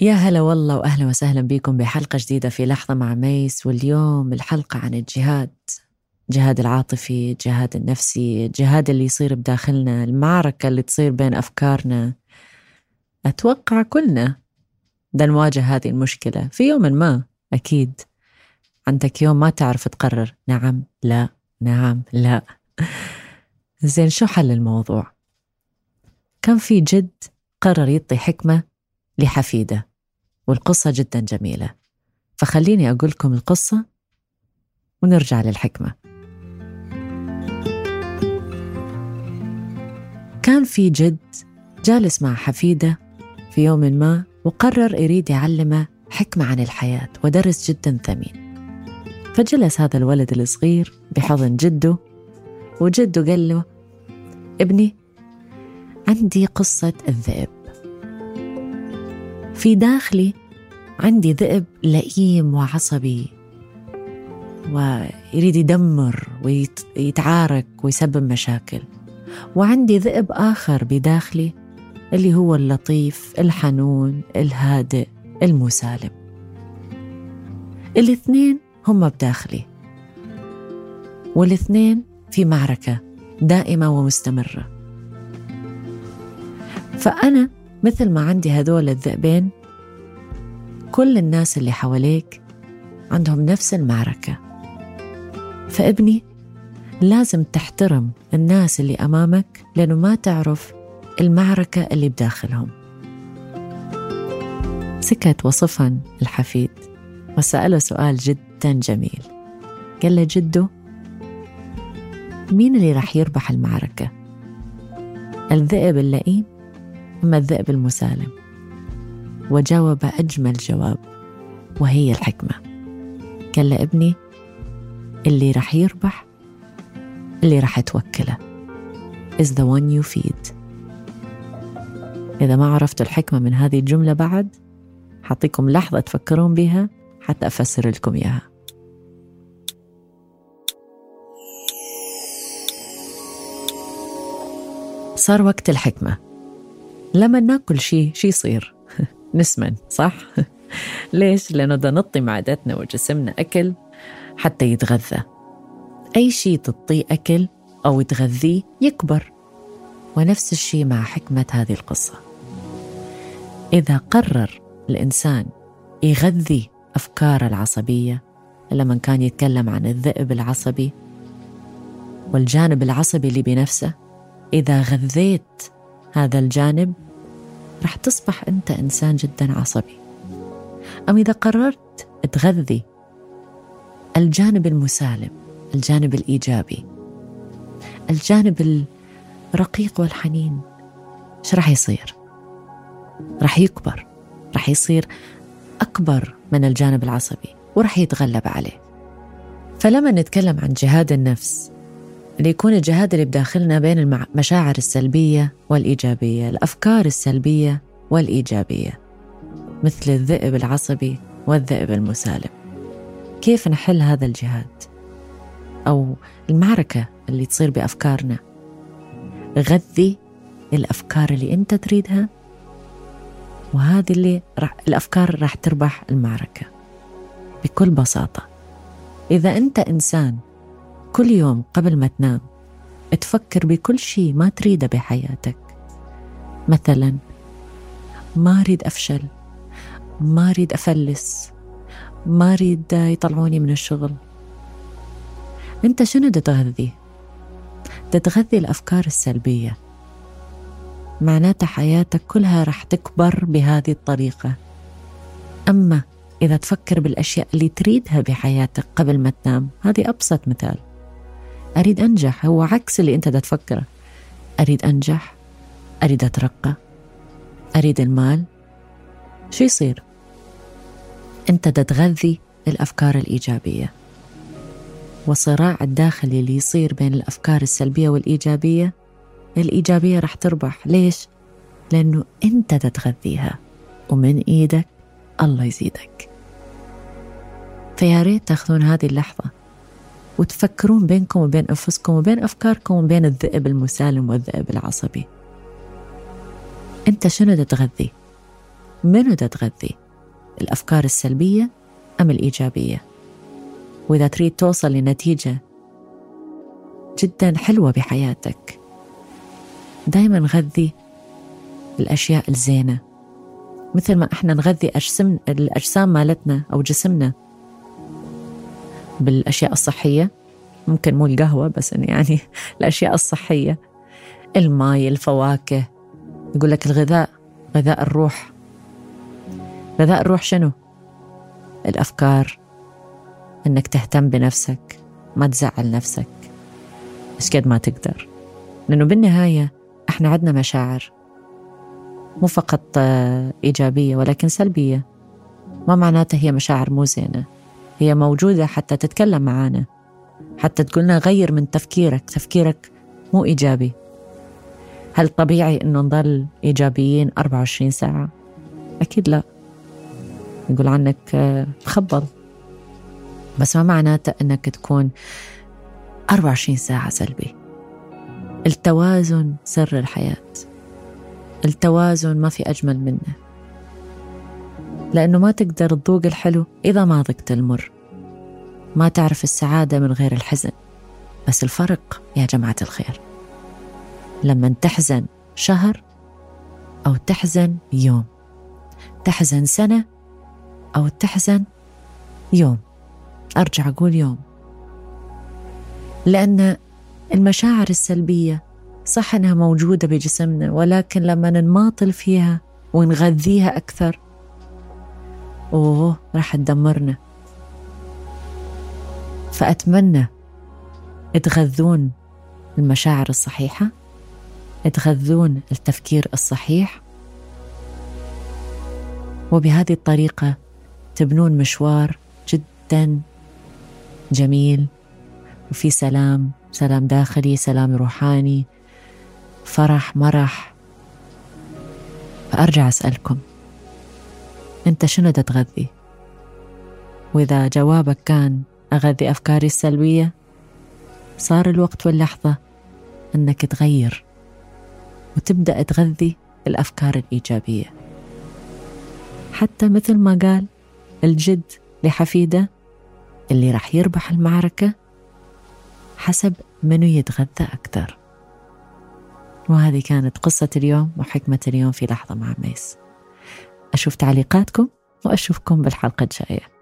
يا هلا والله وأهلا وسهلا بكم بحلقة جديدة في لحظة مع ميس واليوم الحلقة عن الجهاد الجهاد العاطفي الجهاد النفسي الجهاد اللي يصير بداخلنا المعركة اللي تصير بين أفكارنا. أتوقع كلنا بدنا نواجه هذه المشكلة في يوم ما أكيد. عندك يوم ما تعرف تقرر نعم لا نعم لا. زين شو حل الموضوع؟ كان في جد قرر يعطي حكمة لحفيده والقصة جدا جميلة. فخليني أقول لكم القصة ونرجع للحكمة. كان في جد جالس مع حفيدة في يوم ما وقرر يريد يعلمه حكمة عن الحياة ودرس جدا ثمين. فجلس هذا الولد الصغير بحضن جده وجده قال له ابني عندي قصة الذئب. في داخلي عندي ذئب لئيم وعصبي ويريد يدمر ويتعارك ويسبب مشاكل. وعندي ذئب آخر بداخلي اللي هو اللطيف الحنون الهادئ المسالم. الاثنين هم بداخلي. والاثنين في معركة دائمة ومستمرة. فأنا مثل ما عندي هذول الذئبين كل الناس اللي حواليك عندهم نفس المعركة. فابني لازم تحترم الناس اللي أمامك لأنه ما تعرف المعركة اللي بداخلهم. سكت وصفا الحفيد وسأله سؤال جدا جميل. قال له جده مين اللي راح يربح المعركة؟ الذئب اللئيم أما الذئب المسالم وجاوب أجمل جواب وهي الحكمة. قال لابني اللي رح يربح اللي رح توكله is the one you feed. إذا ما عرفتوا الحكمة من هذه الجملة بعد حعطيكم لحظة تفكرون بها حتى أفسر لكم إياها. صار وقت الحكمة. لما ناكل شيء شي يصير نسمن صح؟ ليش؟ لأنه بدنا نعطي معدتنا وجسمنا أكل حتى يتغذى أي شيء تعطيه أكل أو تغذيه يكبر ونفس الشيء مع حكمة هذه القصة إذا قرر الإنسان يغذي أفكار العصبية لما كان يتكلم عن الذئب العصبي والجانب العصبي اللي بنفسه إذا غذيت هذا الجانب رح تصبح أنت إنسان جدا عصبي. أم إذا قررت تغذي الجانب المسالم الجانب الإيجابي الجانب الرقيق والحنين إيش راح يصير؟ راح يكبر راح يصير أكبر من الجانب العصبي وراح يتغلب عليه. فلما نتكلم عن جهاد النفس اللي يكون الجهاد اللي بداخلنا بين المشاعر السلبية والإيجابية الأفكار السلبية والإيجابية مثل الذئب العصبي والذئب المسالم. كيف نحل هذا الجهاد؟ أو المعركة اللي تصير بأفكارنا. غذي الأفكار اللي أنت تريدها وهذه اللي رح الأفكار راح تربح المعركة بكل بساطة. إذا أنت إنسان كل يوم قبل ما تنام تفكر بكل شيء ما تريده بحياتك. مثلا ما أريد أفشل ما أريد أفلس ما أريد يطلعوني من الشغل. أنت شنو تتغذي؟ تتغذي الأفكار السلبية. معناتها حياتك كلها رح تكبر بهذه الطريقة. أما إذا تفكر بالأشياء اللي تريدها بحياتك قبل ما تنام هذه أبسط مثال. أريد أنجح. هو عكس اللي أنت تفكره. أريد أنجح. أريد أترقى. أريد المال. شو يصير؟ أنت تتغذي الأفكار الإيجابية. والصراع الداخلي اللي يصير بين الأفكار السلبية والإيجابية الإيجابية رح تربح. ليش؟ لأنه أنت تتغذيها ومن إيدك الله يزيدك. فيا ريت تأخذون هذه اللحظة. وتفكرون بينكم وبين أنفسكم وبين أفكاركم وبين الذئب المسالم والذئب العصبي. أنت شنو تتغذي؟ منو تغذي الأفكار السلبية أم الإيجابية؟ وإذا تريد توصل لنتيجة جدا حلوة بحياتك دايما غذي الأشياء الزينة. مثل ما إحنا نغذي أجسام الأجسام مالتنا أو جسمنا. بالأشياء الصحية. ممكن مو القهوة بس يعني الأشياء الصحية. الماء الفواكه. يقول لك الغذاء غذاء الروح. غذاء الروح شنو؟ الأفكار. إنك تهتم بنفسك. ما تزعل نفسك. بس قد ما تقدر. لأنه بالنهاية إحنا عندنا مشاعر. مو فقط إيجابية ولكن سلبية. ما معناتها هي مشاعر مو زينة. هي موجودة حتى تتكلم معانا. حتى تقولنا غير من تفكيرك. تفكيرك مو إيجابي. هل طبيعي أنه نضل إيجابيين 24 ساعة؟ أكيد لا. يقول عنك مخبل بس ما معناته أنك تكون 24 ساعة سلبي. التوازن سر الحياة. التوازن ما في أجمل منه. لأنه ما تقدر تذوق الحلو إذا ما ذقت المر. ما تعرف السعادة من غير الحزن. بس الفرق يا جماعة الخير. لما تحزن شهر أو تحزن يوم. تحزن سنة أو تحزن يوم. أرجع أقول يوم. لأن المشاعر السلبية صح أنها موجودة بجسمنا ولكن لما نماطل فيها ونغذيها أكثر أوه راح تدمرنا. فأتمنى تغذون المشاعر الصحيحة تغذون التفكير الصحيح وبهذه الطريقة تبنون مشوار جدا جميل. وفي سلام سلام داخلي سلام روحاني. فرح مرح. فأرجع أسألكم. أنت شنو تتغذي؟ وإذا جوابك كان أغذي أفكاري السلبية صار الوقت واللحظة أنك تغير وتبدأ تغذي الأفكار الإيجابية. حتى مثل ما قال الجد لحفيده اللي راح يربح المعركة حسب منو يتغذى أكثر. وهذه كانت قصة اليوم وحكمة اليوم في لحظة مع ميس. أشوف تعليقاتكم وأشوفكم بالحلقة الجاية.